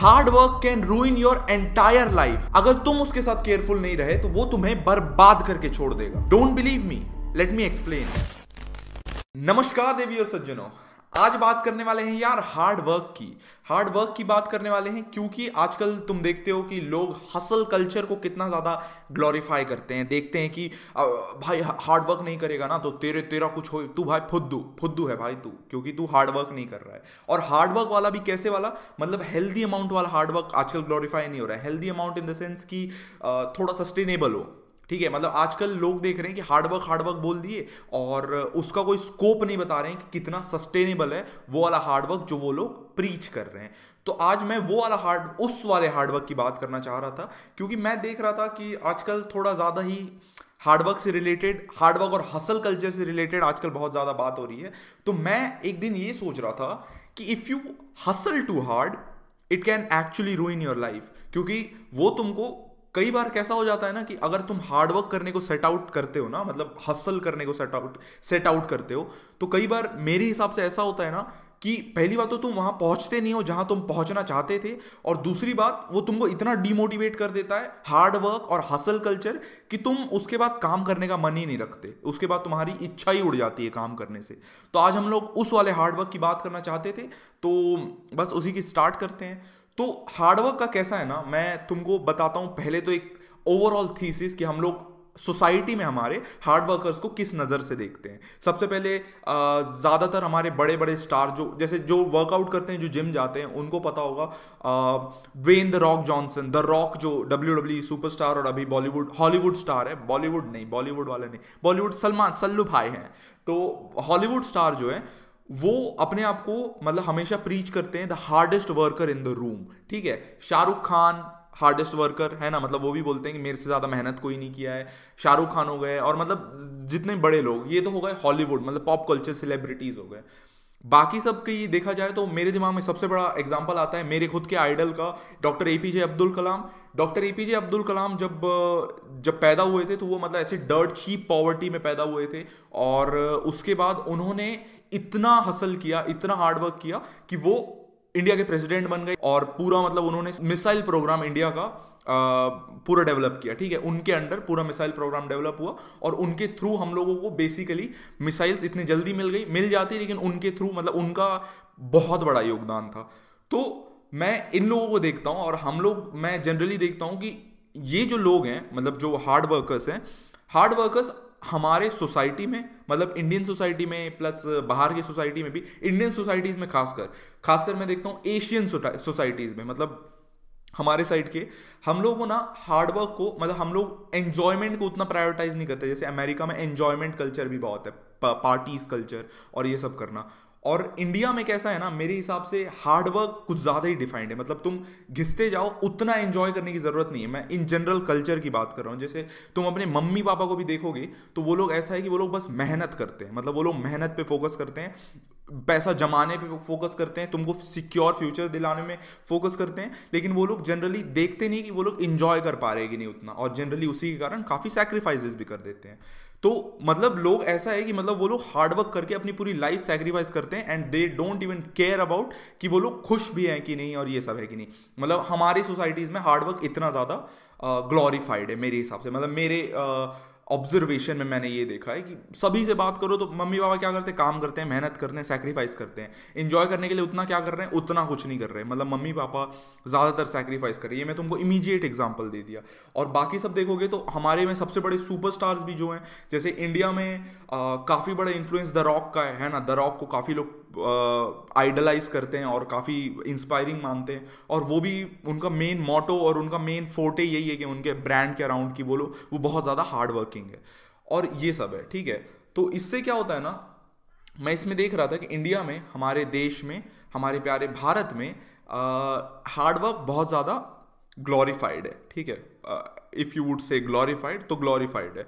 Hard work can ruin your entire life अगर तुम उसके साथ केयरफुल नहीं रहे तो वो तुम्हें बर्बाद करके छोड़ देगा। Don't believe me let me explain नमस्कार देवी और सज्जनों। आज बात करने वाले हैं यार हार्ड वर्क की। हार्ड वर्क की बात करने वाले हैं क्योंकि आजकल तुम देखते हो कि लोग हसल कल्चर को कितना ज़्यादा ग्लोरीफाई करते हैं। देखते हैं कि भाई हार्ड वर्क नहीं करेगा ना तो तेरे, तेरा कुछ हो, तू भाई फुद्दू फुद्दू है भाई तू, क्योंकि तू हार्ड वर्क नहीं कर रहा है। और हार्ड वर्क वाला भी कैसे वाला? मतलब हेल्दी अमाउंट वाला हार्ड वर्क आजकल ग्लोरीफाई नहीं हो रहा है। Healthy amount in the sense कि थोड़ा सस्टेनेबल हो। ठीक है मतलब आजकल लोग देख रहे हैं कि हार्डवर्क हार्डवर्क बोल दिए और उसका कोई स्कोप नहीं बता रहे हैं कि कितना सस्टेनेबल है वो वाला हार्डवर्क जो वो लोग प्रीच कर रहे हैं। तो आज मैं वो वाला हार्ड उस वाले हार्डवर्क की बात करना चाह रहा था, क्योंकि मैं देख रहा था कि आजकल थोड़ा ज़्यादा ही हार्डवर्क से रिलेटेड हार्डवर्क और हसल कल्चर से रिलेटेड आजकल बहुत ज़्यादा बात हो रही है। तो मैं एक दिन ये सोच रहा था कि if you hustle too hard it can actually ruin your life क्योंकि वो तुमको कई बार कैसा हो जाता है ना कि अगर तुम हार्डवर्क करने को सेट आउट करते हो ना मतलब हसल करने को सेट आउट सेट आउट करते हो तो कई बार मेरे हिसाब से ऐसा होता है ना कि पहली बात तो तुम वहाँ पहुँचते नहीं हो जहाँ तुम पहुँचना चाहते थे, और दूसरी बात वो तुमको इतना डिमोटिवेट कर देता है हार्ड वर्क और हसल कल्चर कि तुम उसके बाद काम करने का मन ही नहीं रखते। उसके बाद तुम्हारी इच्छा ही उड़ जाती है काम करने से। तो आज हम लोग उस वाले हार्डवर्क की बात करना चाहते थे तो बस उसी की स्टार्ट करते हैं। तो हार्डवर्क का कैसा है ना, मैं तुमको बताता हूँ, पहले तो एक ओवरऑल थीसिस कि हम लोग सोसाइटी में हमारे हार्ड वर्कर्स को किस नज़र से देखते हैं। सबसे पहले ज़्यादातर हमारे बड़े बड़े स्टार जो, जैसे जो वर्कआउट करते हैं, जो जिम जाते हैं, उनको पता होगा when the Rock Johnson the Rock जो डब्ल्यू डब्ल्यू सुपरस्टार और अभी बॉलीवुड हॉलीवुड स्टार है बॉलीवुड नहीं बॉलीवुड वाले नहीं बॉलीवुड सलमान, सल्लू भाई हैं। तो हॉलीवुड स्टार जो है वो अपने आप को मतलब हमेशा प्रीच करते हैं the hardest worker in the room ठीक है? शाहरुख खान हार्डेस्ट वर्कर है ना? मतलब वो भी बोलते हैं कि मेरे से ज़्यादा मेहनत कोई नहीं किया है। शाहरुख खान हो गए और मतलब जितने बड़े लोग, ये तो हो गए हॉलीवुड मतलब पॉप कल्चर सेलिब्रिटीज़ हो गए। बाकी सब की देखा जाए तो मेरे दिमाग में सबसे बड़ा एग्ज़ाम्पल आता है मेरे खुद के आइडल का doctor A P J Abdul Kalam doctor A P J Abdul Kalam जब जब पैदा हुए थे तो वो मतलब ऐसे डर्ट चीप पॉवर्टी में पैदा हुए थे और उसके बाद उन्होंने इतना हसल किया, इतना हार्डवर्क किया कि वो इंडिया के प्रेसिडेंट बन गए और पूरा मतलब उन्होंने मिसाइल प्रोग्राम इंडिया का पूरा डेवलप किया, ठीक है? उनके अंडर पूरा मिसाइल प्रोग्राम डेवलप हुआ और उनके थ्रू हम लोगों को बेसिकली मिसाइल्स इतनी जल्दी मिल गई, मिल जाती लेकिन उनके थ्रू मतलब उनका बहुत बड़ा योगदान था। तो मैं इन लोगों को देखता हूँ और हम लोग, मैं जनरली देखता हूँ कि ये जो लोग हैं मतलब जो हार्ड वर्कर्स हैं हार्ड वर्कर्स हमारे सोसाइटी में मतलब इंडियन सोसाइटी में प्लस बाहर की सोसाइटी में भी इंडियन सोसाइटीज़ में खासकर खासकर मैं देखता हूँ एशियन सोसाइटीज़ में मतलब हमारे साइड के, हम लोग ना हार्डवर्क को मतलब हम लोग एन्जॉयमेंट को उतना प्रायोरिटाइज नहीं करते, जैसे अमेरिका में एन्जॉयमेंट कल्चर भी बहुत है पार्टीज़ कल्चर और ये सब करना। और इंडिया में कैसा है ना, मेरे हिसाब से हार्डवर्क कुछ ज़्यादा ही डिफाइंड है। मतलब तुम घिसते जाओ, उतना एंजॉय करने की ज़रूरत नहीं है। मैं इन जनरल कल्चर की बात कर रहा हूँ। जैसे तुम अपने मम्मी पापा को भी देखोगे तो वो लोग ऐसा है कि वो लोग बस मेहनत करते हैं। मतलब वो लोग मेहनत पे फोकस करते हैं, पैसा जमाने पे फोकस करते हैं, तुमको सिक्योर फ्यूचर दिलाने में फोकस करते हैं। लेकिन वो लोग जनरली देखते नहीं कि वो लोग इंजॉय कर पा रहे कि नहीं उतना। और जनरली उसी के कारण काफ़ी सेक्रीफाइसेस भी कर देते हैं। तो मतलब लोग ऐसा है कि मतलब वो लोग हार्डवर्क करके अपनी पूरी लाइफ सेक्रीफाइस करते हैं and they don't even care about कि वो लोग खुश भी हैं कि नहीं और ये सब है कि नहीं। मतलब हमारी सोसाइटीज़ में हार्डवर्क इतना ज़्यादा ग्लोरीफाइड है मेरे हिसाब से। मतलब मेरे uh, ऑब्जर्वेशन में मैंने ये देखा है कि सभी से बात करो तो मम्मी पापा क्या करते हैं? काम करते हैं, मेहनत करते हैं सेक्रीफाइस करते हैं। इन्जॉय करने के लिए उतना क्या कर रहे हैं? उतना कुछ नहीं कर रहे। हैं मतलब मम्मी पापा ज़्यादातर सेक्रीफाइस कर रहे हैं। ये मैं तुमको इमीजिएट एग्ज़ाम्पल दे दिया। और बाकी सब देखोगे तो हमारे में सबसे बड़े सुपर भी जो हैं, जैसे इंडिया में काफ़ी बड़ा इन्फ्लुएंस द रॉक का है ना? द रॉक को काफ़ी लोग आइडलाइज करते हैं और काफ़ी इंस्पायरिंग मानते हैं। और वो भी उनका मेन मोटो और उनका मेन फोटे यही है कि उनके ब्रांड के अराउंड की बोलो वो बहुत ज़्यादा हार्ड वर्किंग है। और ये सब है, ठीक है? तो इससे क्या होता है ना, मैं इसमें देख रहा था कि इंडिया में, हमारे देश में, हमारे प्यारे भारत में हार्डवर्क बहुत ज़्यादा ग्लोरीफाइड है, ठीक है? If you would say glorified तो ग्लोरीफाइड है।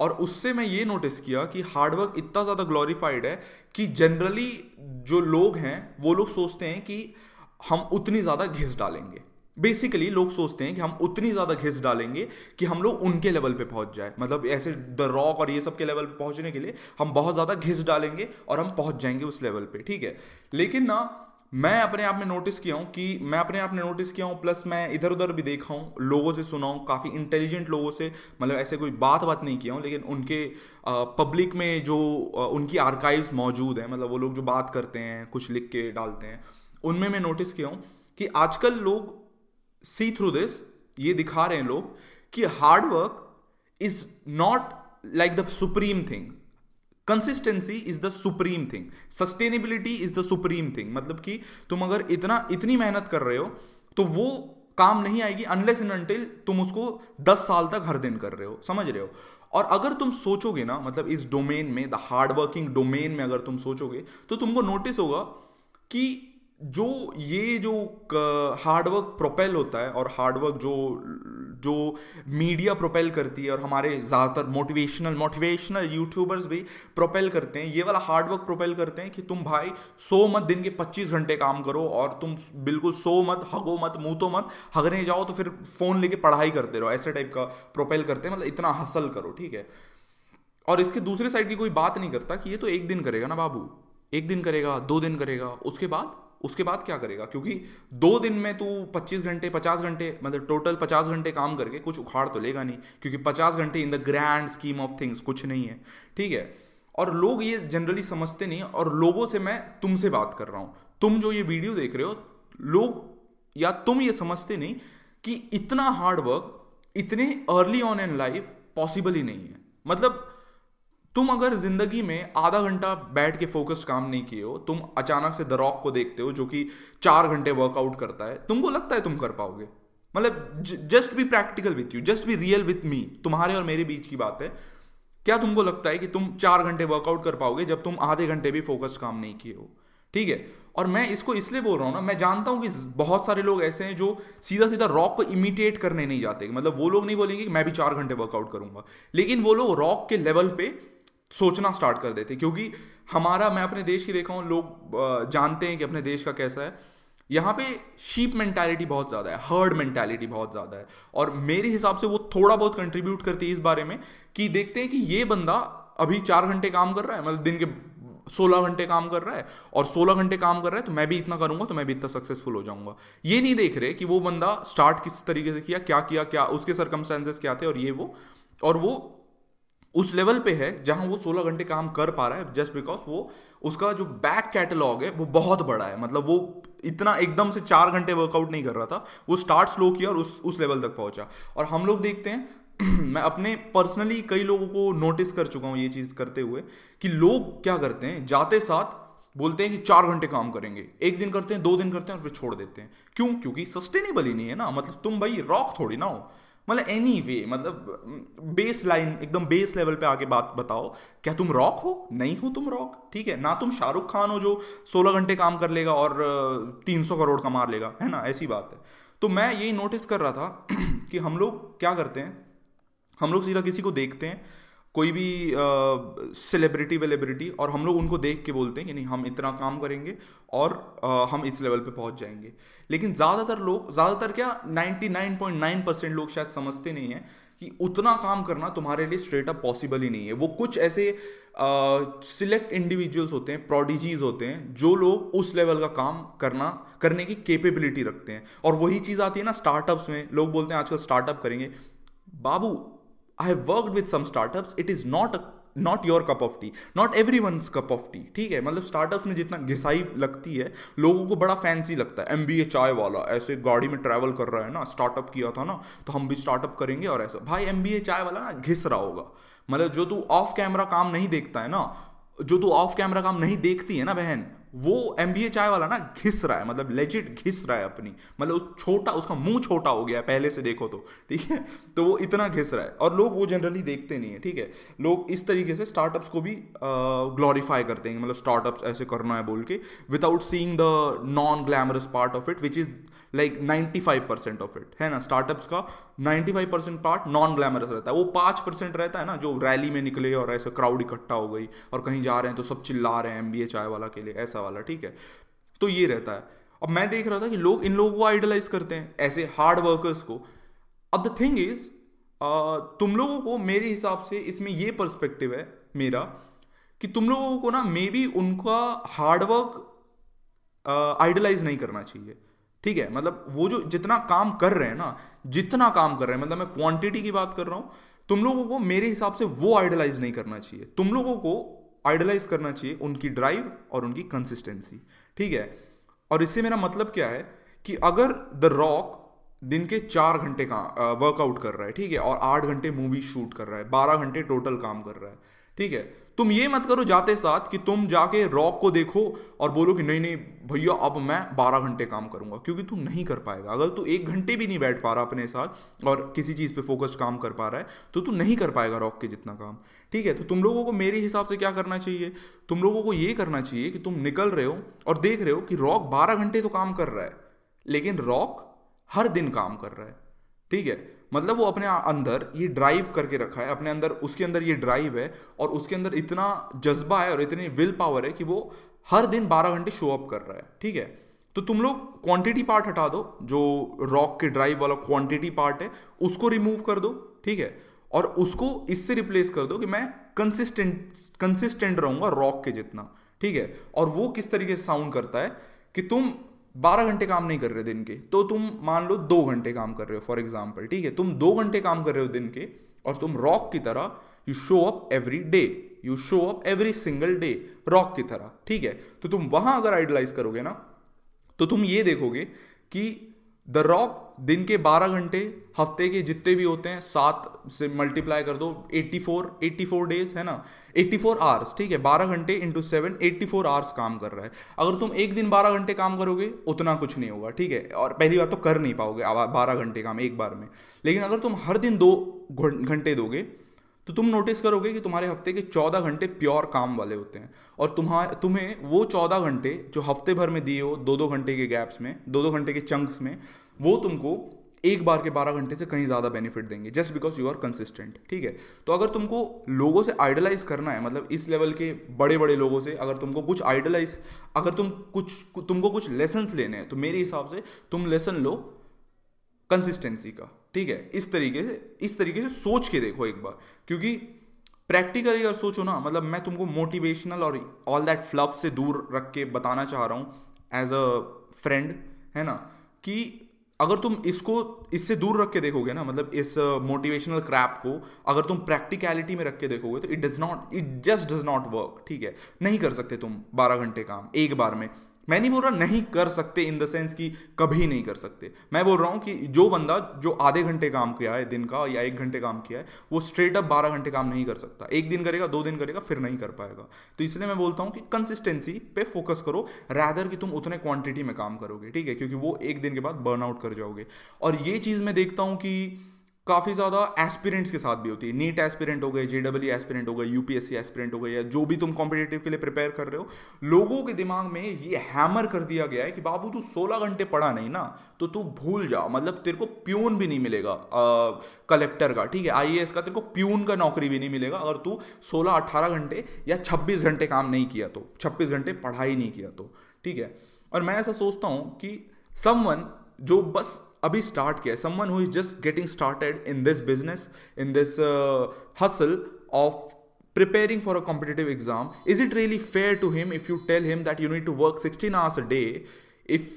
और उससे मैं ये नोटिस किया कि हार्डवर्क इतना ज़्यादा ग्लोरीफाइड है कि जनरली जो लोग हैं, वो लोग सोचते हैं कि हम उतनी ज़्यादा घिस डालेंगे। बेसिकली लोग सोचते हैं कि हम उतनी ज़्यादा घिस डालेंगे कि हम लोग उनके लेवल पे पहुँच जाए। मतलब ऐसे द रॉक और ये सब के लेवल पे पहुँचने के लिए हम बहुत ज़्यादा घिस डालेंगे और हम पहुँच जाएँगे उस लेवल पे, ठीक है? लेकिन ना मैं अपने आप में नोटिस किया हूँ कि मैं अपने आप में नोटिस किया हूँ प्लस मैं इधर उधर भी देखा हूँ, लोगों से सुना हूँ, काफ़ी इंटेलिजेंट लोगों से मतलब ऐसे कोई बात बात नहीं किया हूँ, लेकिन उनके पब्लिक में जो उनकी आर्काइव्स मौजूद हैं मतलब वो लोग जो बात करते हैं, कुछ लिख के डालते हैं, उनमें मैं नोटिस किया हूँ कि आजकल लोग सी थ्रू दिस ये दिखा रहे हैं लोग, कि hard work is not like the supreme thing consistency is the supreme thing sustainability is the supreme thing मतलब कि तुम अगर इतना, इतनी मेहनत कर रहे हो तो वो काम नहीं आएगी अनलेस इन अनटिल तुम उसको दस साल तक हर दिन कर रहे हो। समझ रहे हो? और अगर तुम सोचोगे ना मतलब इस डोमेन में द हार्डवर्किंग डोमेन में अगर तुम सोचोगे तो तुमको नोटिस होगा कि जो ये जो हार्डवर्क प्रोपेल होता है और हार्डवर्क जो जो मीडिया प्रोपेल करती है और हमारे ज़्यादातर मोटिवेशनल मोटिवेशनल यूट्यूबर्स भी प्रोपेल करते हैं, ये वाला हार्डवर्क प्रोपेल करते हैं कि तुम भाई सो मत दिन के 25 घंटे काम करो और तुम बिल्कुल सो मत, हगो मत मुँह तो मत, हगने जाओ तो फिर फ़ोन लेके पढ़ाई करते रहो, ऐसे टाइप का प्रोपेल करते हैं मतलब इतना हसल करो, ठीक है? और इसके दूसरे साइड की कोई बात नहीं करता कि ये तो एक दिन करेगा ना बाबू, एक दिन करेगा, दो दिन करेगा, उसके बाद उसके बाद क्या करेगा? क्योंकि दो दिन में तू 25 घंटे 50 घंटे मतलब टोटल 50 घंटे काम करके कुछ उखाड़ तो लेगा नहीं, क्योंकि 50 घंटे in the grand scheme of things कुछ नहीं है। ठीक है? और लोग ये जनरली समझते नहीं और लोगों से मैं तुमसे बात कर रहा हूँ। तुम जो ये वीडियो देख रहे हो, लोग या तुम ये समझते नहीं कि इतना हार्डवर्क इतने early on in life possible ही नहीं है। मतलब तुम अगर ज़िंदगी में आधा घंटा बैठ के फोकस्ड काम नहीं किए हो, तुम अचानक से द रॉक को देखते हो, जो कि चार घंटे वर्कआउट करता है, तुमको लगता है तुम कर पाओगे? मतलब just be practical with you just be real with me तुम्हारे और मेरे बीच की बात है। क्या तुमको लगता है कि तुम चार घंटे वर्कआउट कर पाओगे जब तुम आधे घंटे भी फोकस्ड काम नहीं किए हो? ठीक है? और मैं इसको इसलिए बोल रहा हूँ ना, मैं जानता हूँ कि बहुत सारे लोग ऐसे हैं जो सीधा सीधा रॉक को इमिटेट करने नहीं जाते। मतलब वो लोग नहीं बोलेंगे कि मैं भी चार घंटे वर्कआउट करूँगा। लेकिन वो लोग रॉक के लेवल पे सोचना स्टार्ट कर देते क्योंकि हमारा, मैं अपने देश की देखा हूँ, लोग जानते हैं कि अपने देश का कैसा है। यहाँ पे शीप मेंटालिटी बहुत ज़्यादा है हर्ड मेंटालिटी बहुत ज़्यादा है। और मेरे हिसाब से वो थोड़ा बहुत कंट्रीब्यूट करती है इस बारे में कि देखते हैं कि ये बंदा अभी चार घंटे काम कर रहा है मतलब दिन के सोलह घंटे काम कर रहा है और सोलह घंटे काम कर रहा है तो मैं भी इतना करूँगा तो मैं भी इतना सक्सेसफुल हो जाऊँगा। ये नहीं देख रहे कि वो बंदा स्टार्ट किस तरीके से किया, क्या किया, क्या, उसके सरकमस्टेंसेस क्या थे और ये वो। और वो उस लेवल पे है जहाँ वो 16 घंटे काम कर पा रहा है जस्ट बिकॉज़ वो, उसका जो बैक कैटलॉग है, वो बहुत बड़ा है। मतलब वो इतना एकदम से चार घंटे वर्कआउट नहीं कर रहा था, वो स्टार्ट स्लो किया और उस उस लेवल तक पहुँचा। और हम लोग देखते हैं, मैं अपने पर्सनली कई लोगों को नोटिस कर चुका हूँ ये चीज़ करते हुए कि लोग क्या करते हैं, जाते साथ बोलते हैं कि चार घंटे काम करेंगे, एक दिन करते हैं, दो दिन करते हैं और फिर छोड़ देते हैं। क्यों? क्योंकि सस्टेनेबल ही नहीं है ना। मतलब तुम भाई रॉक थोड़ी ना हो। मतलब एनी वे मतलब बेस लाइन एकदम बेस लेवल पे आके बात बताओ। क्या तुम रॉक हो? नहीं हो तुम रॉक ठीक है? ना तुम शाहरुख खान हो जो 16 घंटे काम कर लेगा और 300 करोड़ कमा लेगा, है ना? ऐसी बात है। तो मैं यही नोटिस कर रहा था कि हम लोग क्या करते हैं? हम लोग सीधा किसी को देखते हैं कोई भी सेलिब्रिटी वेलिब्रिटी और हम लोग उनको देख के बोलते हैं कि नहीं हम इतना काम करेंगे और आ, हम इस लेवल पे पहुँच जाएँगे। लेकिन ज़्यादातर लोग ज़्यादातर क्या 99.9 परसेंट लोग शायद समझते नहीं है कि उतना काम करना तुम्हारे लिए स्ट्रेट अप पॉसिबल ही नहीं है। वो कुछ ऐसे सिलेक्ट इंडिविजुअल्स होते हैं प्रोडिजीज होते हैं जो लोग उस लेवल का काम करना करने की केपेबिलिटी रखते हैं। और वही चीज़ आती है ना स्टार्टअप्स में लोग बोलते हैं आजकल स्टार्टअप करेंगे। बाबू I have worked with some startups it is not not your cup of tea not every one's cup of tea ठीक है? मतलब स्टार्टअप्स में जितना घिसाई लगती है, लोगों को बड़ा फैंसी लगता है। एम बी ए चाय वाला, ऐसे गाड़ी में ट्रैवल कर रहा है ना स्टार्टअप किया था ना तो हम भी स्टार्टअप करेंगे और ऐसा। भाई एम बी ए चाय वाला ना घिस रहा होगा। मतलब जो तू ऑफ़ कैमरा काम नहीं देखता है ना जो तू ऑफ़ कैमरा काम नहीं देखती है ना बहन, वो एम बी ए चाय वाला ना घिस रहा है मतलब लेजिट घिस रहा है अपनी। मतलब उस छोटा, उसका मुँह छोटा हो गया है, पहले से देखो तो ठीक है? तो वो इतना घिस रहा है। और लोग वो जनरली देखते नहीं है, ठीक है? लोग इस तरीके से स्टार्टअप्स को भी ग्लोरीफाई करते हैं मतलब स्टार्टअप्स ऐसे करना है बोल के without seeing the non glamorous part of it which is like ninety five percent of it है ना? स्टार्टअप्स का ninety five percent part non glamorous रहता है। वो पाँच परसेंट रहता है ना, जो रैली में निकले और ऐसे क्राउड इकट्ठा हो गई और कहीं जा रहे हैं तो सब चिल्ला रहे हैं एम बी ए चाय वाला के लिए, ऐसा वाला, ठीक है? तो ये रहता है। अब मैं देख रहा था कि लोग, इन लोगों को आइडलाइज करते हैं, ऐसे हार्ड वर्कर्स को। अब द थिंग इज़ तुम लोगों को मेरे हिसाब से इसमें ये पर्सपेक्टिव है मेरा कि तुम लोगों को ना मे बी उनका हार्डवर्क आइडलाइज नहीं करना चाहिए। ठीक है? मतलब वो जो जितना काम कर रहे हैं ना, जितना काम कर रहे हैं मतलब मैं क्वांटिटी की बात कर रहा हूँ, तुम लोगों को मेरे हिसाब से वो आइडलाइज नहीं करना चाहिए। तुम लोगों को आइडलाइज करना चाहिए उनकी ड्राइव और उनकी कंसिस्टेंसी ठीक है? और इससे मेरा मतलब क्या है कि अगर द रॉक दिन के चार घंटे का वर्कआउट कर रहा है, ठीक है? और आठ घंटे मूवी शूट कर रहा है, बारह घंटे टोटल काम कर रहा है, ठीक है? तुम ये मत करो जाते साथ कि तुम जाके रॉक को देखो और बोलो कि नहीं नहीं, भैया, अब मैं बारह घंटे काम करूँगा, क्योंकि तू नहीं कर पाएगा। अगर तू एक घंटे भी नहीं बैठ पा रहा अपने साथ और किसी चीज़ पे फोकस काम कर पा रहा है तो तू नहीं कर पाएगा रॉक के जितना काम। ठीक है? तो तुम लोगों को मेरे हिसाब से क्या करना चाहिए? तुम लोगों को ये करना चाहिए कि तुम निकल रहे हो और देख रहे हो कि रॉक बारह घंटे तो काम कर रहा है, लेकिन रॉक हर दिन काम कर रहा है। ठीक है? मतलब वो अपने अंदर ये ड्राइव करके रखा है, अपने अंदर, उसके अंदर ये ड्राइव है और उसके अंदर इतना जज्बा है और इतनी विल पावर है कि वो हर दिन बारह घंटे शो अप कर रहा है, ठीक है? तो तुम लोग क्वांटिटी पार्ट हटा दो, जो रॉक के ड्राइव वाला क्वांटिटी पार्ट है, उसको रिमूव कर दो, ठीक है? और उसको इससे रिप्लेस कर दो कि मैं कंसिस्टेंट कंसिस्टेंट रहूँगा रॉक के जितना, ठीक है? और वो किस तरीके से साउंड करता है कि तुम बारह घंटे काम नहीं कर रहे दिन के तो तुम मान लो दो घंटे काम कर रहे हो फॉर एग्ज़ाम्पल ठीक है? तुम दो घंटे काम कर रहे हो दिन के और तुम रॉक की तरह you show up every day you show up every single day Rock की तरह, ठीक है? तो तुम वहाँ अगर आइडलाइज करोगे ना तो तुम ये देखोगे कि द रॉक दिन के 12 घंटे, हफ़्ते के जितने भी होते हैं, सात से मल्टीप्लाई कर दो 84 84 डेज़ है ना? 84 आवर्स ठीक है? 12 घंटे into seven eighty four hours काम कर रहा है। अगर तुम एक दिन 12 घंटे काम करोगे, उतना कुछ नहीं होगा, ठीक है? और पहली बात तो कर नहीं पाओगे बारह घंटे काम एक बार में। लेकिन अगर तुम हर दिन दो घंटे दोगे तो तुम नोटिस करोगे कि तुम्हारे हफ़्ते के चौदह घंटे प्योर काम वाले होते हैं। और तुम्हारे तुम्हें वो चौदह घंटे जो हफ़्ते भर में दिए हो दो दो घंटे के गैप्स में दो दो घंटे के चंक्स में, वो तुमको एक बार के बारह घंटे से कहीं ज़्यादा बेनिफिट देंगे just because you are consistent ठीक है? तो अगर तुमको लोगों से आइडलाइज करना है मतलब इस लेवल के बड़े बड़े लोगों से अगर तुमको कुछ आइडलाइज अगर तुम कुछ, तुमको कुछ लेसन्स लेने हैं तो मेरे हिसाब से तुम लेसन लो कंसिस्टेंसी का ठीक है? इस तरीके से इस तरीके से सोच के देखो एक बार क्योंकि प्रैक्टिकली अगर सोचो ना मतलब मैं तुमको मोटिवेशनल और ऑल दैट फ्लफ से दूर रख के बताना चाह रहा हूँ एज अ फ्रेंड है ना? कि अगर तुम इसको इससे दूर रख के देखोगे ना मतलब इस मोटिवेशनल uh, क्रैप को अगर तुम प्रैक्टिकलिटी में रख के देखोगे तो it does not it just does not work ठीक है? नहीं कर सकते तुम बारह घंटे काम एक बार में। मैं नहीं बोल रहा नहीं कर सकते इन द सेंस कि कभी नहीं कर सकते। मैं बोल रहा हूँ कि जो बंदा जो आधे घंटे काम किया है, दिन का या एक घंटे काम किया है, वो स्ट्रेट अप बारह घंटे काम नहीं कर सकता। एक दिन करेगा, दो दिन करेगा, फिर नहीं कर पाएगा। तो इसलिए मैं बोलता हूँ कि कंसिस्टेंसी पे फोकस करो रैदर कि तुम उतने क्वांटिटी में काम करोगे, ठीक है? क्योंकि वो एक दिन के बाद बर्नआउट कर जाओगे। और ये चीज़ मैं देखता हूँ कि काफ़ी ज़्यादा एस्पिरेंट्स के साथ भी होती है। नीट एस्पिरेंट हो गए जे डब्ल्यू एस्पिरेंट हो गए यूपीएससी एस्पिरेंट हो गए, या जो भी तुम कॉम्पिटेटिव के लिए प्रिपेयर कर रहे हो, लोगों के दिमाग में ये हैमर कर दिया गया है कि बाबू तू 16 घंटे पढ़ा नहीं ना तो तू भूल जा। मतलब तेरे को प्यून भी नहीं मिलेगा कलेक्टर का, ठीक है? आईएएस का तेरे को प्यून का नौकरी भी नहीं मिलेगा। अगर तू सोलह अट्ठारह घंटे या छब्बीस घंटे काम नहीं किया तो छब्बीस घंटे पढ़ाई नहीं किया तो ठीक है? और मैं ऐसा सोचता हूँ कि समवन जो बस अभी स्टार्ट किया someone who is just getting started in this business in this hustle of preparing for a competitive exam is it really fair to him if you tell him that you need to work sixteen hours a day if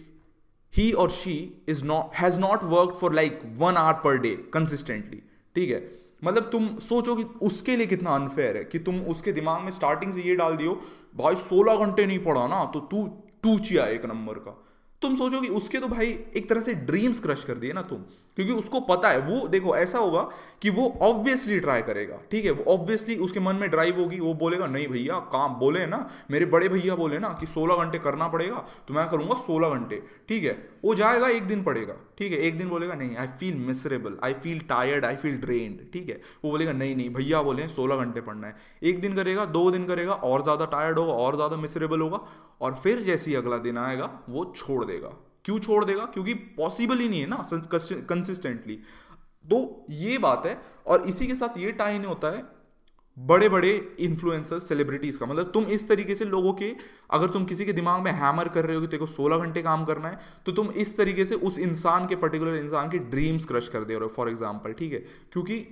he और she is not has not work for like one hour per day consistently ठीक है? मतलब तुम सोचो कि उसके लिए कितना अनफेयर है कि तुम उसके दिमाग में स्टार्टिंग से ये डाल दियो, भाई सोलह घंटे नहीं पढ़ा ना तो तू टूचिया एक नंबर का। तुम सोचोगे उसके तो भाई एक तरह से ड्रीम्स क्रश कर दिए ना तुम। क्योंकि उसको पता है, वो देखो ऐसा होगा कि वो ऑब्वियसली ट्राई करेगा, ठीक है? वो ऑब्वियसली उसके मन में ड्राइव होगी, वो बोलेगा, नहीं भैया, काम बोले ना, मेरे बड़े भैया बोले ना कि सोलह घंटे करना पड़ेगा तो मैं करूँगा सोलह घंटे, ठीक है? वो जाएगा, एक दिन पड़ेगा, ठीक है? एक दिन बोलेगा, नहीं I feel miserable I feel tired I feel drained ठीक है? वो बोलेगा, नहीं नहीं, भैया बोले सोलह घंटे पढ़ना है एक दिन करेगा, दो दिन करेगा, और ज़्यादा टायर्ड होगा, और ज़्यादा मिसरेबल होगा, और फिर जैसे ही अगला दिन आएगा, वो छोड़ देगा। क्यों छोड़ देगा? क्योंकि पॉसिबल ही नहीं है ना कंसिस्टेंटली तो ये बात है, और इसी के साथ ये टाई नहीं होता है बड़े बड़े इन्फ्लुएंसर सेलिब्रिटीज का। मतलब तुम इस तरीके से लोगों के, अगर तुम किसी के दिमाग में हैमर कर रहे हो कि तेरे को सोलह घंटे काम करना है तो तुम इस तरीके से उस इंसान के पर्टिकुलर इंसान के ड्रीम्स क्रश कर दे रहे हो फॉर एग्ज़ाम्पल ठीक है? क्योंकि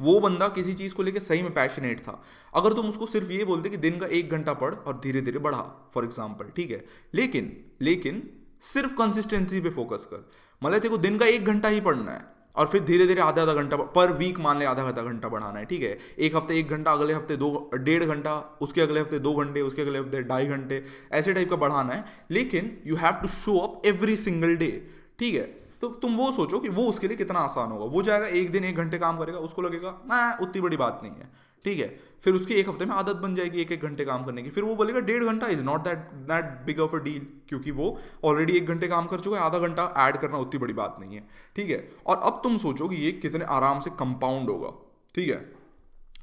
वो बंदा किसी चीज़ को लेकर सही में पैशनेट था। अगर तुम उसको सिर्फ़ ये बोलते कि दिन का एक घंटा पढ़ और धीरे धीरे बढ़ा फॉर एग्ज़ाम्पल ठीक है? लेकिन लेकिन सिर्फ़ कंसिस्टेंसी पे फोकस कर। मतलब तेरे को दिन का एक घंटा ही पढ़ना है, और फिर धीरे धीरे आधा आधा घंटा पर वीक मान ले आधा आधा घंटा बढ़ाना है, ठीक है? एक हफ़्ते एक घंटा, अगले हफ़्ते दो, डेढ़ घंटा, उसके अगले हफ़्ते दो घंटे, उसके अगले हफ़्ते ढाई घंटे, ऐसे टाइप का बढ़ाना है। लेकिन you have to show up every single day ठीक है? तो तुम वो सोचो कि वो उसके लिए कितना आसान होगा। वो जाएगा एक दिन एक घंटे काम करेगा, उसको लगेगा ना उतनी बड़ी बात नहीं है। ठीक है, फिर उसकी एक हफ़्ते में आदत बन जाएगी एक एक घंटे काम करने की। फिर वो बोलेगा, डेढ़ घंटा is not that that big of a deal क्योंकि वो ऑलरेडी एक घंटे काम कर चुका है, आधा घंटा ऐड करना उतनी बड़ी बात नहीं है, ठीक है? और अब तुम सोचो कि ये कितने आराम से कंपाउंड होगा, ठीक है?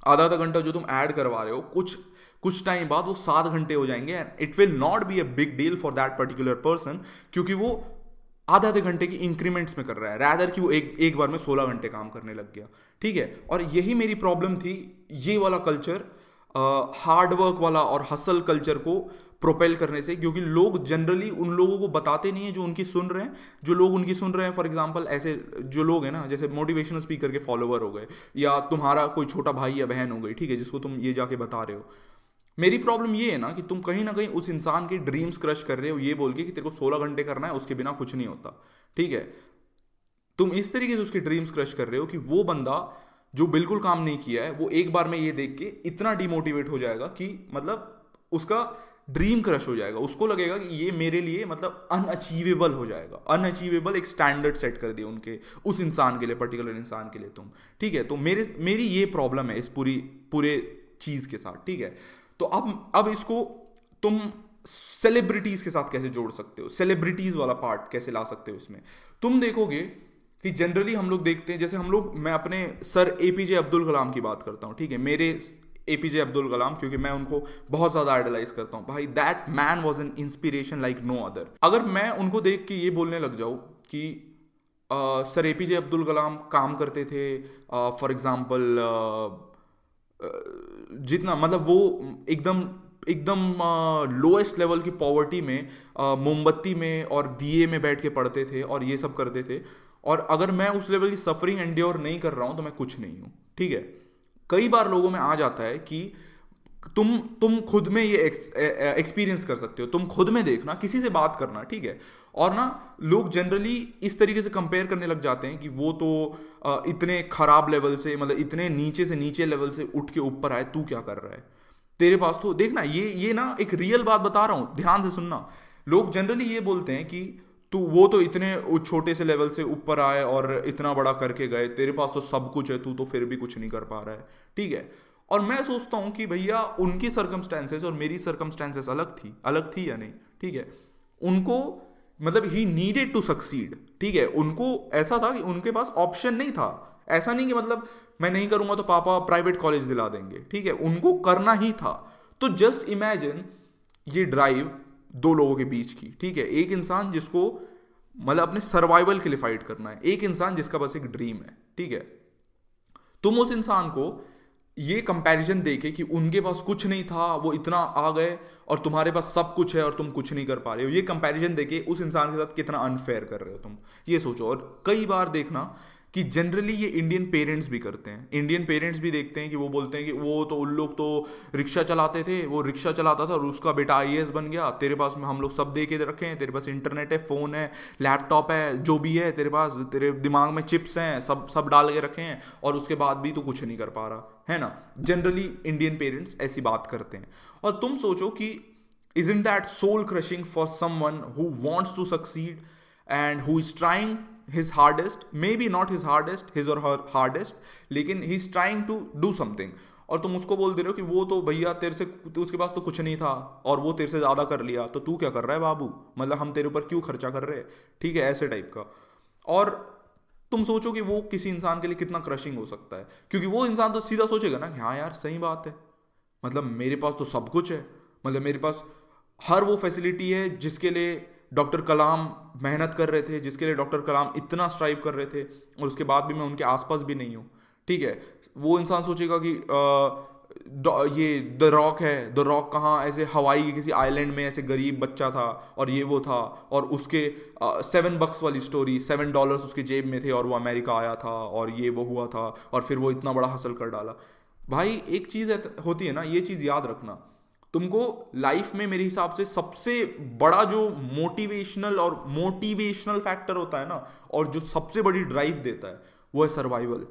आधा आधा घंटा जो तुम ऐड करवा रहे हो, कुछ कुछ टाइम बाद वो सात घंटे हो जाएँगे and it will not be a big deal for that particular person क्योंकि वो आधे आधे घंटे की इंक्रीमेंट्स में कर रहा है रैदर कि वो एक एक बार में सोलह घंटे काम करने लग गया, ठीक है? और यही मेरी प्रॉब्लम थी ये वाला कल्चर हार्ड वर्क वाला और हसल कल्चर को प्रोपेल करने से, क्योंकि लोग जनरली उन लोगों को बताते नहीं है जो उनकी सुन रहे हैं। जो लोग उनकी सुन रहे हैं फॉर एग्जांपल ऐसे जो लोग हैं ना, जैसे मोटिवेशनल स्पीकर के फॉलोवर हो गए, या तुम्हारा कोई छोटा भाई या बहन हो गई, ठीक है, जिसको तुम ये जाके बता रहे हो। मेरी प्रॉब्लम ये है ना कि तुम कहीं ना कहीं उस इंसान के ड्रीम्स क्रश कर रहे हो, ये बोल के कि तेरे को सोलह घंटे करना है, उसके बिना कुछ नहीं होता, ठीक है? तुम इस तरीके से उसके ड्रीम्स क्रश कर रहे हो कि वो बंदा जो बिल्कुल काम नहीं किया है, वो एक बार में ये देख के इतना डिमोटिवेट हो जाएगा कि मतलब उसका ड्रीम क्रश हो जाएगा। उसको लगेगा कि ये मेरे लिए मतलब अनअचीवेबल हो जाएगा। अनअचीवेबल एक स्टैंडर्ड सेट कर दिया उनके, उस इंसान के लिए पर्टिकुलर इंसान के लिए तुम। ठीक है? तो मेरे, मेरी ये प्रॉब्लम है इस पूरी, पूरे चीज़ के साथ। ठीक है? तो अब अब इसको तुम सेलिब्रिटीज के साथ कैसे जोड़ सकते हो? सेलिब्रिटीज वाला पार्ट कैसे ला सकते हो इसमें? तुम देखोगे कि जनरली हम लोग देखते हैं, जैसे हम लोग, मैं अपने sir A P J Abdul Kalam की बात करता हूँ, ठीक है? मेरे ए पी जे अब्दुल कलाम, क्योंकि मैं उनको बहुत ज़्यादा आइडलाइज करता हूँ। भाई that man was an inspiration like no other अगर मैं उनको देख के ये बोलने लग जाऊँ कि sir A P J Abdul Kalam काम करते थे फॉर एग्ज़ाम्पल जितना मतलब वो एकदम एकदम लोएस्ट लेवल की पॉवर्टी में मोमबत्ती में और दिए में बैठ के पढ़ते थे और ये सब करते थे। और अगर मैं उस लेवल की सफरिंग एंड्योर नहीं कर रहा हूँ तो मैं कुछ नहीं हूँ। ठीक है? कई बार लोगों में आ जाता है कि तुम तुम खुद में ये एक्सपीरियंस कर सकते हो। तुम खुद में देखना, किसी से बात करना, ठीक है? और ना, लोग जनरली इस तरीके से कंपेयर करने लग जाते हैं कि वो तो इतने खराब लेवल से मतलब इतने नीचे से नीचे लेवल से उठ के ऊपर आए, तू क्या कर रहा है? तेरे पास तो देखना, ये ये ना एक रियल बात बता रहा हूँ, ध्यान से सुनना। लोग जनरली ये बोलते हैं कि तू वो तो इतने छोटे से लेवल से ऊपर आए और इतना बड़ा करके गए, तेरे पास तो सब कुछ है, तू तो फिर भी कुछ नहीं कर पा रहा है। ठीक है? और मैं सोचता हूँ कि भैया, उनकी सर्कमस्टेंसेस और मेरी सर्कमस्टेंसेस अलग थी अलग थी या नहीं? ठीक है? उनको मतलब ही नीडेड टू सक्सीड ठीक है? उनको ऐसा था कि उनके पास ऑप्शन नहीं था। ऐसा नहीं कि मतलब मैं नहीं करूँगा तो पापा प्राइवेट कॉलेज दिला देंगे। ठीक है? उनको करना ही था। तो जस्ट इमेजिन ये ड्राइव दो लोगों के बीच की, ठीक है? एक इंसान जिसको मतलब अपने सर्वाइवल के लिए फाइट करना है। एक इंसान जिसका बस एक ड्रीम है, ठीक है? तुम उस इंसान को ये कंपैरिजन देखे कि उनके पास कुछ नहीं था, वो इतना आ गए और तुम्हारे पास सब कुछ है और तुम कुछ नहीं कर पा रहे हो। ये कंपैरिजन देके उस इंसान के साथ कितना अनफेयर कर रहे हो तुम। ये सोचो और कई बार देखना कि जनरली ये इंडियन पेरेंट्स भी करते हैं। इंडियन पेरेंट्स भी देखते हैं कि वो बोलते हैं कि वो तो उन लोग तो रिक्शा चलाते थे, वो रिक्शा चलाता था और उसका बेटा आईएएस बन गया। तेरे पास में हम लोग सब दे के रखे हैं, तेरे पास इंटरनेट है फ़ोन है लैपटॉप है, जो भी है, तेरे पास, तेरे दिमाग में चिप्स हैं, सब सब डाल के रखे हैं और उसके बाद भी तो कुछ नहीं कर पा रहा, है ना? जनरली इंडियन पेरेंट्स ऐसी बात करते हैं। और तुम सोचो कि is in that soul crushing for someone who wants to succeed and who is trying hardest maybe not his hardest his और हर हार्डेस्ट लेकिन he is trying to do something और तुम उसको बोल दे रहे हो कि वो तो भैया तेरे से उसके पास तो कुछ नहीं था, और वो तेरे से ज़्यादा कर लिया तो तू क्या कर रहा है बाबू? मतलब हम तेरे ऊपर क्यों खर्चा कर रहे हैं? ठीक है, ऐसे टाइप का। और तुम सोचो कि वो किसी इंसान के लिए कितना क्रशिंग हो सकता है, क्योंकि वो इंसान तो सीधा सोचेगा ना कि हाँ यार, सही बात है। मतलब मेरे पास तो सब कुछ है। मतलब मेरे पास हर वो फैसिलिटी है जिसके लिए डॉक्टर कलाम मेहनत कर रहे थे जिसके लिए डॉक्टर कलाम इतना स्ट्राइव कर रहे थे और उसके बाद भी मैं उनके आसपास भी नहीं हूँ। ठीक है? वो इंसान सोचेगा कि आ, ये द रॉक है। द रॉक कहाँ ऐसे हवाई के किसी आइलैंड में ऐसे गरीब बच्चा था और ये वो था और उसके आ, सेवन बक्स वाली स्टोरी सेवन डॉलर्स उसके जेब में थे और वो अमेरिका आया था और ये वो हुआ था और फिर वो इतना बड़ा हासिल कर डाला। भाई एक चीज़ होती है ना ये चीज़ याद रखना। तुमको लाइफ में मेरे हिसाब से सबसे बड़ा जो मोटिवेशनल और मोटिवेशनल फैक्टर होता है ना, और जो सबसे बड़ी ड्राइव देता है, वो है सर्वाइवल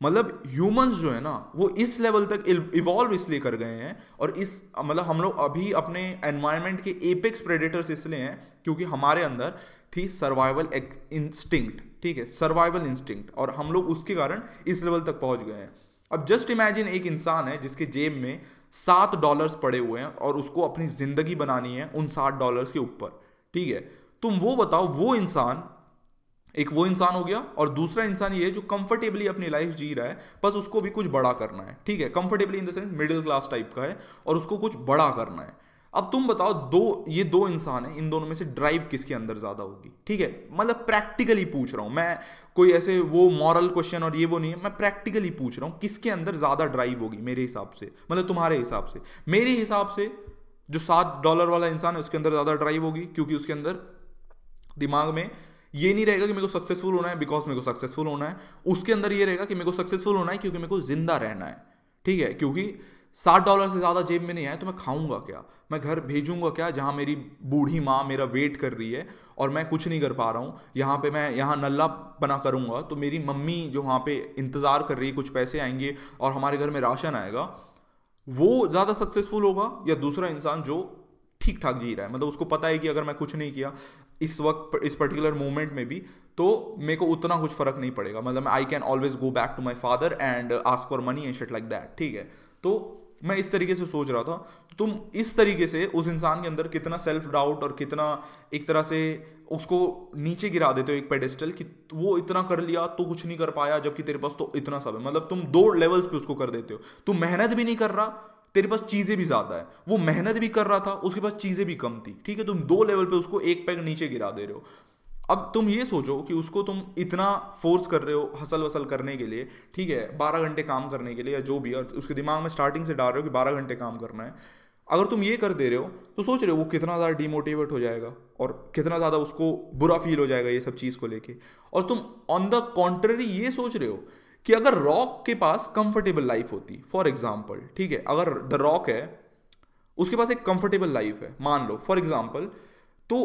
मतलब ह्यूमंस जो है ना, वो इस लेवल तक इवॉल्व इसलिए कर गए हैं और इस मतलब हम लोग अभी अपने एनवायरनमेंट के एपेक्स प्रेडेटर्स इसलिए हैं क्योंकि हमारे अंदर थी सर्वाइवल एक इंस्टिंक्ट ठीक है? सर्वाइवल इंस्टिंक्ट और हम लोग उसके कारण इस लेवल तक पहुँच गए हैं. अब जस्ट इमेजिन एक इंसान है जिसके जेब में सात डॉलर्स पड़े हुए हैं और उसको अपनी ज़िंदगी बनानी है उन सात डॉलर्स के ऊपर। ठीक है? तुम वो बताओ, वो इंसान, एक वो इंसान हो गया और दूसरा इंसान ये है जो कंफर्टेबली अपनी लाइफ जी रहा है, बस उसको भी कुछ बड़ा करना है। ठीक है? Comfortably in the sense middle class type का है और उसको कुछ बड़ा करना है। अब तुम बताओ, दो, ये दो इंसान है, इन दोनों में से ड्राइव किसके अंदर ज़्यादा होगी? ठीक है? मतलब प्रैक्टिकली पूछ रहा हूँ, मैं कोई ऐसे वो मॉरल क्वेश्चन और ये वो नहीं है, मैं प्रैक्टिकली पूछ रहा हूँ, किसके अंदर ज़्यादा ड्राइव होगी मेरे हिसाब से? मतलब तुम्हारे हिसाब से। मेरे हिसाब से जो सात डॉलर वाला इंसान है, उसके अंदर ज़्यादा ड्राइव होगी, क्योंकि उसके अंदर दिमाग में ये नहीं रहेगा कि मेरे को सक्सेसफुल होना है बिकॉज़ मेरे को सक्सेसफुल होना है। उसके अंदर ये रहेगा कि मेरे को सक्सेसफुल होना है, क्योंकि मेरे को ज़िंदा रहना है। ठीक है? क्योंकि साठ डॉलर से ज़्यादा जेब में नहीं आया तो मैं खाऊँगा क्या? मैं घर भेजूँगा क्या जहाँ मेरी बूढ़ी माँ मेरा वेट कर रही है और मैं कुछ नहीं कर पा रहा हूँ? यहाँ पे मैं, यहाँ नल्ला बना करूँगा तो मेरी मम्मी जो वहाँ पे इंतज़ार कर रही है, कुछ पैसे आएँगे और हमारे घर में राशन आएगा, वो ज़्यादा सक्सेसफुल होगा या दूसरा इंसान जो ठीक ठाक जी रहा है? मतलब उसको पता है कि अगर मैं कुछ नहीं किया इस वक्त, इस पर्टिकुलर मोमेंट में भी तो मेरे को उतना कुछ फ़र्क नहीं पड़ेगा। मतलब I can always go back to my father and ask for money and shit like that ठीक है? तो मैं इस तरीके से सोच रहा था, तुम इस तरीके से उस इंसान के अंदर कितना सेल्फ डाउट और कितना एक तरह से उसको नीचे गिरा देते हो एक पेडेस्टल कि वो इतना कर लिया तो कुछ नहीं कर पाया, जबकि तेरे पास तो इतना सब है। मतलब तुम दो लेवल्स पे उसको कर देते हो। तुम मेहनत भी नहीं कर रहा, तेरे पास चीज़ें भी ज़्यादा है। वो मेहनत भी कर रहा था, उसके पास चीज़ें भी कम थी। ठीक है, तुम दो लेवल पे उसको एक पैग नीचे गिरा दे रहे हो। अब तुम ये सोचो कि उसको तुम इतना फोर्स कर रहे हो हसल वसल करने के लिए, ठीक है, बारह घंटे काम करने के लिए या जो भी और उसके दिमाग में स्टार्टिंग से डाल रहे हो कि बारह घंटे काम करना है। अगर तुम ये कर दे रहे हो तो सोच रहे हो वो कितना ज़्यादा डिमोटिवेट हो जाएगा और कितना ज़्यादा उसको बुरा फील हो जाएगा ये सब चीज़ को लेके। और तुम ऑन द कॉन्ट्ररी ये सोच रहे हो कि अगर रॉक के पास कंफर्टेबल लाइफ होती फॉर एग्ज़ाम्पल ठीक है, अगर द रॉक है, उसके पास एक कंफर्टेबल लाइफ है, मान लो फॉर एग्ज़ाम्पल तो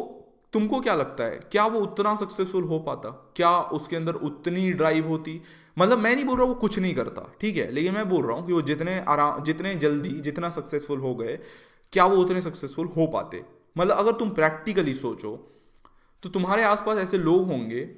तुमको क्या लगता है? क्या वो उतना सक्सेसफुल हो पाता? क्या उसके अंदर उतनी ड्राइव होती? मतलब मैं नहीं बोल रहा वो कुछ नहीं करता, ठीक है? लेकिन मैं बोल रहा हूँ कि वो जितने आराम जितने जल्दी जितना सक्सेसफुल हो गए, क्या वो उतने सक्सेसफुल हो पाते? मतलब अगर तुम प्रैक्टिकली सोचो तो तुम्हारे आसपास ऐसे लोग होंगे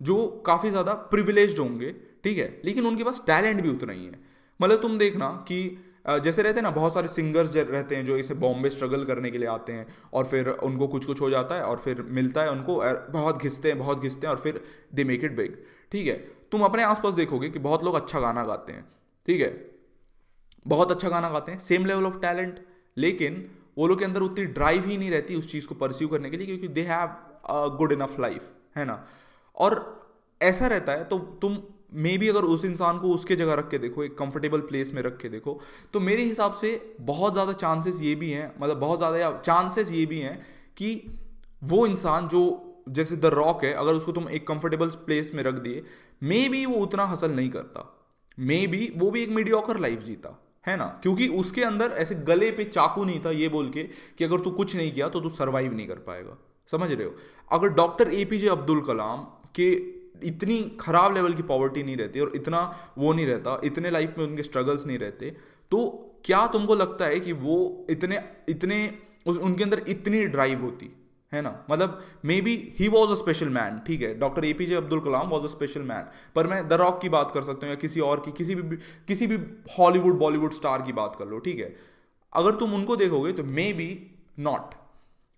जो काफ़ी ज़्यादा प्रिविलेज होंगे, ठीक है? लेकिन उनके पास टैलेंट भी उतना ही है। मतलब तुम देखना कि जैसे रहते हैं ना, बहुत सारे सिंगर्स रहते हैं जो इसे बॉम्बे स्ट्रगल करने के लिए आते हैं और फिर उनको कुछ कुछ हो जाता है और फिर मिलता है उनको बहुत घिसते हैं, बहुत घिसते हैं और फिर दे मेक इट बिग ठीक है? तुम अपने आसपास देखोगे कि बहुत लोग अच्छा गाना गाते हैं, ठीक है? बहुत अच्छा गाना गाते हैं सेम लेवल ऑफ़ टैलेंट लेकिन वो लोग के अंदर उतनी ड्राइव ही नहीं रहती उस चीज़ को परस्यू करने के लिए क्योंकि they have good enough life है ना? और ऐसा रहता है तो तुम मे भी अगर उस इंसान को उसके जगह रख के देखो, एक कंफर्टेबल प्लेस में रख के देखो तो मेरे हिसाब से बहुत ज़्यादा चांसेस ये भी हैं मतलब बहुत ज़्यादा चांसेस ये भी हैं कि वो इंसान जो जैसे द रॉक है, अगर उसको तुम एक कंफर्टेबल प्लेस में रख दिए मे बी वो उतना हसल नहीं करता। मे बी वो भी एक मीडियोकर लाइफ जीता, है ना? क्योंकि उसके अंदर ऐसे गले पे चाकू नहीं था ये बोल के कि अगर तू कुछ नहीं किया तो तू सर्वाइव नहीं कर पाएगा। समझ रहे हो? अगर doctor A P J Abdul Kalam के इतनी खराब लेवल की पॉवर्टी नहीं रहती और इतना वो नहीं रहता, इतने लाइफ में उनके स्ट्रगल्स नहीं रहते तो क्या तुमको लगता है कि वो इतने इतने, उस, उनके अंदर इतनी ड्राइव होती? है ना? मतलब maybe he was a special man ठीक है? Doctor A P J Abdul Kalam was a special man पर मैं द रॉक की बात कर सकता हूँ या किसी और की, किसी भी किसी भी हॉलीवुड बॉलीवुड स्टार की बात कर लो, ठीक है? अगर तुम उनको देखोगे तो मे बी नॉट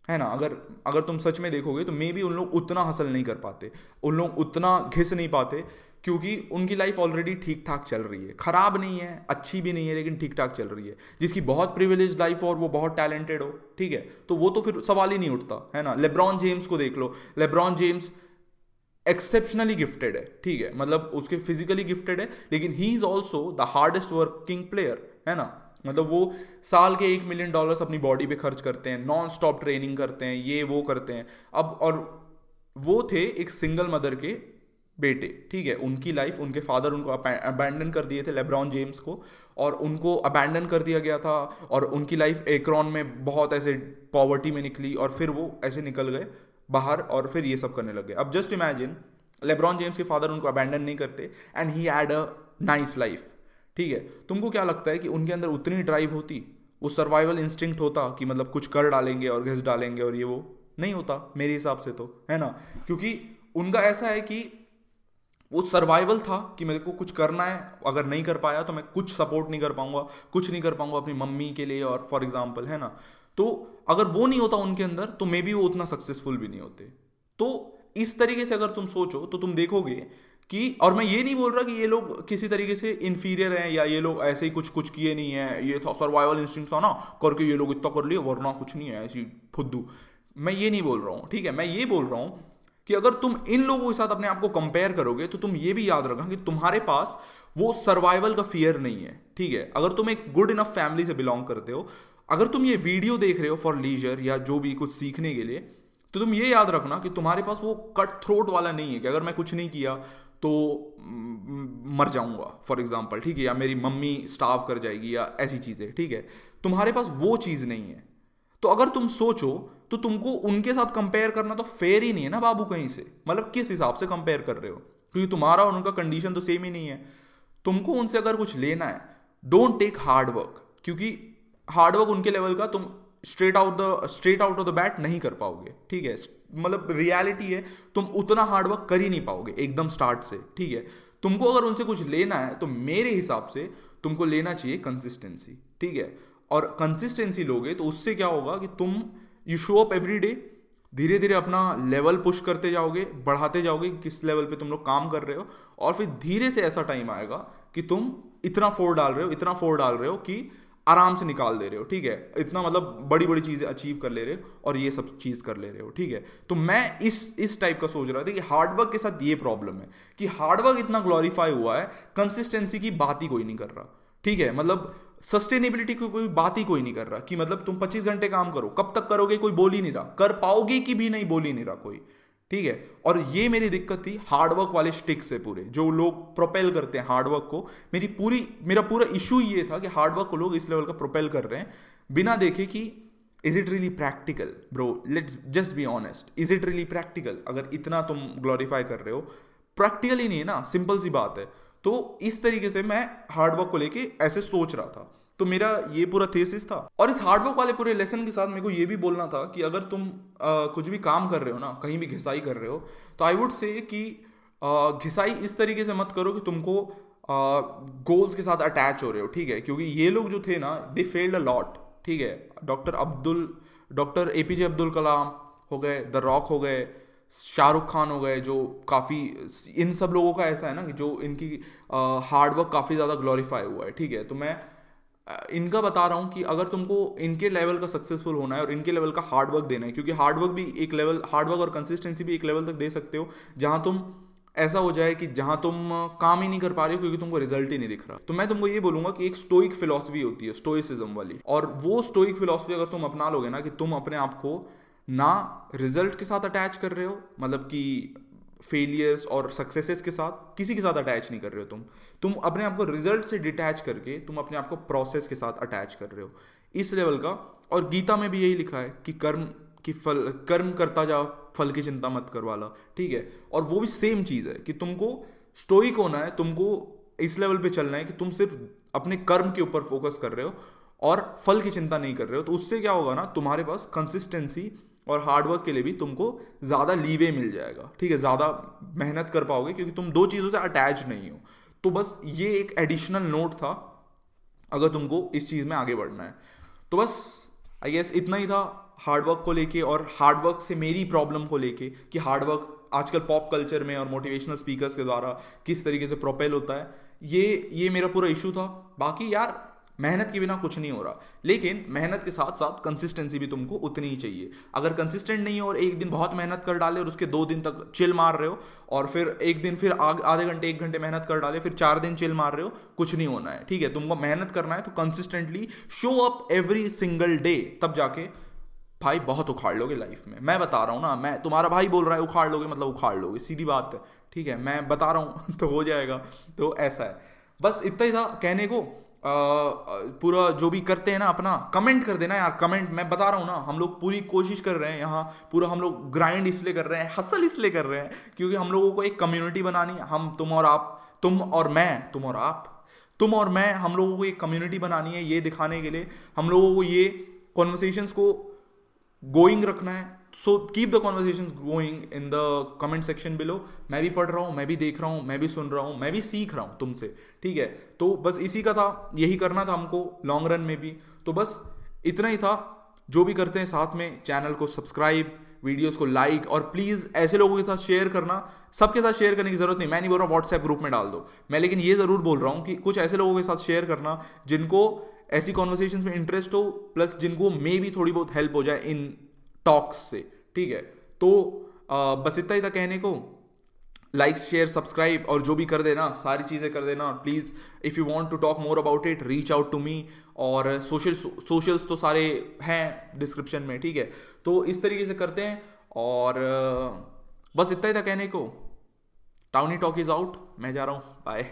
है ना? अगर अगर तुम सच में देखोगे तो मे भी उन लोग उतना हासिल नहीं कर पाते, उन लोग उतना घिस नहीं पाते, क्योंकि उनकी लाइफ ऑलरेडी ठीक ठाक चल रही है। खराब नहीं है, अच्छी भी नहीं है, लेकिन ठीक ठाक चल रही है। जिसकी बहुत प्रिविलेज लाइफ हो और वो बहुत टैलेंटेड हो, ठीक है? तो वो तो फिर सवाल ही नहीं उठता, है ना? लेब्रॉन जेम्स को देख लो। लेब्रॉन जेम्स एक्सेप्शनली गिफ्टेड है, ठीक है? मतलब उसके फिजिकली गिफ्टेड है, लेकिन he is also the hardest working player है ना? मतलब वो साल के एक मिलियन डॉलर्स अपनी बॉडी पे खर्च करते हैं नॉन स्टॉप ट्रेनिंग करते हैं, ये, वो करते हैं। अब, और वो थे एक सिंगल मदर के बेटे, ठीक है? उनकी लाइफ उनके फादर उनको अबैंडन कर दिए थे लेब्रॉन जेम्स को और उनको अबैंडन कर दिया गया था और उनकी लाइफ एक्रॉन में बहुत ऐसे पॉवर्टी में निकली और फिर वो ऐसे निकल गए बाहर और फिर ये सब करने लगे अब जस्ट इमेजिन लेब्रॉन जेम्स के फादर उनको अबैंडन नहीं करते and he had a nice life ठीक है? तुमको क्या लगता है कि उनके अंदर उतनी ड्राइव होती? वो सर्वाइवल इंस्टिंक्ट होता कि मतलब कुछ कर डालेंगे और घिस डालेंगे और ये वो? नहीं होता, मेरे हिसाब से तो है ना? क्योंकि उनका ऐसा है कि वो सर्वाइवल था कि मेरे को कुछ करना है, अगर नहीं कर पाया तो मैं कुछ सपोर्ट नहीं कर पाऊँगा, कुछ नहीं कर पाऊँगा अपनी मम्मी के लिए और फॉर एग्ज़ाम्पल है ना? तो अगर वो नहीं होता उनके अंदर तो मे बी वो उतना सक्सेसफुल भी नहीं होते। तो इस तरीके से अगर तुम सोचो तो तुम देखोगे कि, और मैं ये नहीं बोल रहा कि ये लोग किसी तरीके से इन्फीरियर हैं या ये लोग ऐसे ही कुछ कुछ किए नहीं है। ये था सर्वाइवल इंस्टिंग था ना करके ये लोग इतना कर लिए, वरना कुछ नहीं है ऐसी फुद्दू। मैं ये नहीं बोल रहा हूँ, ठीक है? मैं ये बोल रहा हूँ कि अगर तुम इन लोगों के साथ अपने आप को कंपेयर करोगे तो तुम ये भी याद रखना कि तुम्हारे पास वो सर्वाइवल का फियर नहीं है, ठीक है? अगर तुम एक गुड इनफ फैमिली से बिलोंग करते हो, अगर तुम ये वीडियो देख रहे हो फॉर लीजर या जो भी कुछ सीखने के लिए तो तुम ये याद रखना कि तुम्हारे पास वो कट थ्रोट वाला नहीं है कि अगर मैं कुछ नहीं किया तो मर जाऊँगा फॉर एग्ज़ाम्पल ठीक है? या मेरी मम्मी स्टाफ कर जाएगी या ऐसी चीज़ें, ठीक है? तुम्हारे पास वो चीज़ नहीं है। तो अगर तुम सोचो तो तुमको उनके साथ कंपेयर करना तो फेयर ही नहीं है ना बाबू कहीं से? मतलब किस हिसाब से कंपेयर कर रहे हो? क्योंकि तुम्हारा और उनका कंडीशन तो सेम ही नहीं है। तुमको उनसे अगर कुछ लेना है डोंट टेक हार्ड वर्क क्योंकि हार्ड वर्क उनके लेवल का तुम straight out the straight out of the bat नहीं कर पाओगे, ठीक है? मतलब रियलिटी है, तुम उतना हार्डवर्क कर ही नहीं पाओगे एकदम स्टार्ट से, ठीक है? तुमको अगर उनसे कुछ लेना है तो मेरे हिसाब से तुमको लेना चाहिए कंसिस्टेंसी ठीक है? और कंसिस्टेंसी लोगे तो उससे क्या होगा कि तुम you show up every day धीरे धीरे अपना लेवल पुश करते जाओगे, बढ़ाते जाओगे किस लेवल पे तुम लोग काम कर रहे हो, और फिर धीरे से ऐसा टाइम आएगा कि तुम इतना फोर डाल रहे हो, इतना फोर डाल रहे हो कि आराम से निकाल दे रहे हो, ठीक है? इतना मतलब बड़ी बड़ी चीज़ें अचीव कर ले रहे हो और ये सब चीज़ कर ले रहे हो, ठीक है? तो मैं इस इस टाइप का सोच रहा था कि हार्डवर्क के साथ ये प्रॉब्लम है कि हार्डवर्क इतना ग्लोरीफाई हुआ है कंसिस्टेंसी की बात ही कोई नहीं कर रहा, ठीक है? मतलब सस्टेनेबिलिटी की कोई बात ही कोई नहीं कर रहा कि मतलब तुम 25 घंटे काम करो, कब तक करोगे कोई बोल ही नहीं रहा, कर पाओगे कि भी नहीं बोल ही नहीं रहा कोई। ठीक है? और ये मेरी दिक्कत थी हार्डवर्क वाले स्टिक से पूरे, जो लोग प्रोपेल करते हैं हार्डवर्क को। मेरी पूरी, मेरा पूरा इशू ये था कि हार्डवर्क को लोग इस लेवल का प्रोपेल कर रहे हैं, बिना देखे कि is it really practical bro let's just be honest is it really practical अगर इतना तुम ग्लोरीफाई कर रहे हो प्रैक्टिकल ही नहीं है ना सिंपल सी बात है। तो इस तरीके से मैं हार्डवर्क को लेके ऐसे सोच रहा था। तो मेरा ये पूरा थेसिस था। और इस हार्डवर्क वाले पूरे लेसन के साथ मेरे को ये भी बोलना था कि अगर तुम आ, कुछ भी काम कर रहे हो ना कहीं भी घिसाई कर रहे हो तो आई वुड से कि घिसाई इस तरीके से मत करो कि तुमको गोल्स के साथ अटैच हो रहे हो ठीक है? क्योंकि ये लोग जो थे ना दे फेल्ड अ लॉट ठीक है? Doctor Abdul doctor A P J Abdul Kalam हो गए द रॉक हो गए शाहरुख खान हो गए जो काफ़ी इन सब लोगों का ऐसा है ना कि जो इनकी हार्डवर्क काफ़ी ज़्यादा ग्लोरीफाई हुआ है ठीक है? तो मैं इनका बता रहा हूँ कि अगर तुमको इनके लेवल का सक्सेसफुल होना है और इनके लेवल का हार्डवर्क देना है, क्योंकि हार्डवर्क भी एक लेवल हार्डवर्क और कंसिस्टेंसी भी एक लेवल तक दे सकते हो, जहाँ तुम, ऐसा हो जाए कि जहाँ तुम काम ही नहीं कर पा रहे हो क्योंकि तुमको रिज़ल्ट ही नहीं दिख रहा। तो मैं तुमको ये बोलूँगा कि एक स्टोइक फिलोसफी होती है स्टोइसिज्म वाली। और वो स्टोइक फिलोसफी अगर तुम अपना लोगे ना कि तुम अपने आप को ना रिज़ल्ट के साथ अटैच कर रहे हो मतलब कि फेलियर्स और सक्सेसेस के साथ किसी के साथ अटैच नहीं कर रहे हो तुम। तुम अपने आप को रिज़ल्ट से डिटैच करके तुम अपने आप को प्रोसेस के साथ अटैच कर रहे हो। इस लेवल का, और गीता में भी यही लिखा है कि कर्म, की फल, कर्म करता जाओ, फल की चिंता मत कर वाला। ठीक है? और वो भी सेम चीज़ है कि तुमको स्टोइक होना है, तुमको इस लेवल पे चलना है कि तुम सिर्फ़ अपने कर्म के ऊपर फोकस कर रहे हो और फल की चिंता नहीं कर रहे हो। तो उससे क्या होगा ना, तुम्हारे पास कंसिस्टेंसी और हार्डवर्क के लिए भी तुमको ज़्यादा लीवे मिल जाएगा। ठीक है? ज़्यादा मेहनत कर पाओगे क्योंकि तुम दो चीज़ों से अटैच नहीं हो। तो बस ये एक एडिशनल नोट था, अगर तुमको इस चीज़ में आगे बढ़ना है। तो बस आई गेस इतना ही था हार्डवर्क को लेके और हार्डवर्क से मेरी प्रॉब्लम को लेके कि हार्डवर्क आजकल पॉप कल्चर में और मोटिवेशनल स्पीकर्स के द्वारा किस तरीके से प्रोपेल होता है, ये ये मेरा पूरा इशू था। बाकी यार मेहनत के बिना कुछ नहीं हो रहा। लेकिन मेहनत के साथ साथ कंसिस्टेंसी भी तुमको उतनी ही चाहिए। अगर कंसिस्टेंट नहीं हो और एक दिन बहुत मेहनत कर डाले और उसके दो दिन तक चिल मार रहे हो और फिर एक दिन फिर आधे घंटे, एक घंटे मेहनत कर डाले, फिर चार दिन चिल मार रहे हो, कुछ नहीं होना है। ठीक है, तुमको मेहनत करना है तो consistently show up every single day तब जाके भाई बहुत उखाड़ लोगे लाइफ में। मैं बता रहा हूँ ना, मैं, तुम्हारा भाई बोल रहा है उखाड़ लोगे मतलब उखाड़ लोगे, सीधी बात है। ठीक है, मैं बता रहा हूँ तो हो जाएगा तो ऐसा है। बस इतना ही था कहने को। पूरा जो भी करते हैं ना, अपना कमेंट कर देना यार कमेंट मैं बता रहा हूँ ना, हम लोग पूरी कोशिश कर रहे हैं यहाँ, पूरा हम लोग ग्राइंड इसलिए कर रहे हैं हसल इसलिए कर रहे हैं, क्योंकि हम लोगों को एक कम्युनिटी बनानी है। हम, तुम और आप, तुम और मैं, तुम और आप, तुम और मैं, हम लोगों को एक कम्युनिटी बनानी है ये दिखाने के लिए। हम लोगों को ये कॉन्वर्सेशंस को गोइंग रखना है। So keep the conversation going in the comment section below मैं भी पढ़ रहा हूँ, मैं भी देख रहा हूँ, मैं भी सुन रहा हूँ, मैं भी सीख रहा हूँ तुमसे, ठीक है? तो बस इसी का था, यही करना था हमको लॉन्ग रन में भी। तो बस इतना ही था। जो भी करते हैं साथ में चैनल को सब्सक्राइब वीडियोस को लाइक और प्लीज़ ऐसे लोगों के साथ शेयर करना। सबके साथ शेयर करने की ज़रूरत नहीं। मैं नहीं बोल रहा व्हाट्सएप ग्रुप में डाल दो। मैं लेकिन ये ज़रूर बोल रहा हूँ कि कुछ ऐसे लोगों के साथ शेयर करना जिनको ऐसी कॉन्वर्सेशन में इंटरेस्ट हो प्लस जिनको मे भी थोड़ी बहुत हेल्प हो जाए इन टॉक्स से ठीक है? तो आ, बस इतना ही था कहने को। लाइक शेयर सब्सक्राइब और जो भी कर देना सारी चीज़ें कर देना। Please if you want to talk more about it reach out to me और सोशल सोशल्स तो सारे हैं डिस्क्रिप्शन में ठीक है? तो इस तरीके से करते हैं और बस इतना ही था कहने को। टाउनी टॉक इज़ आउट मैं जा रहा हूँ। बाय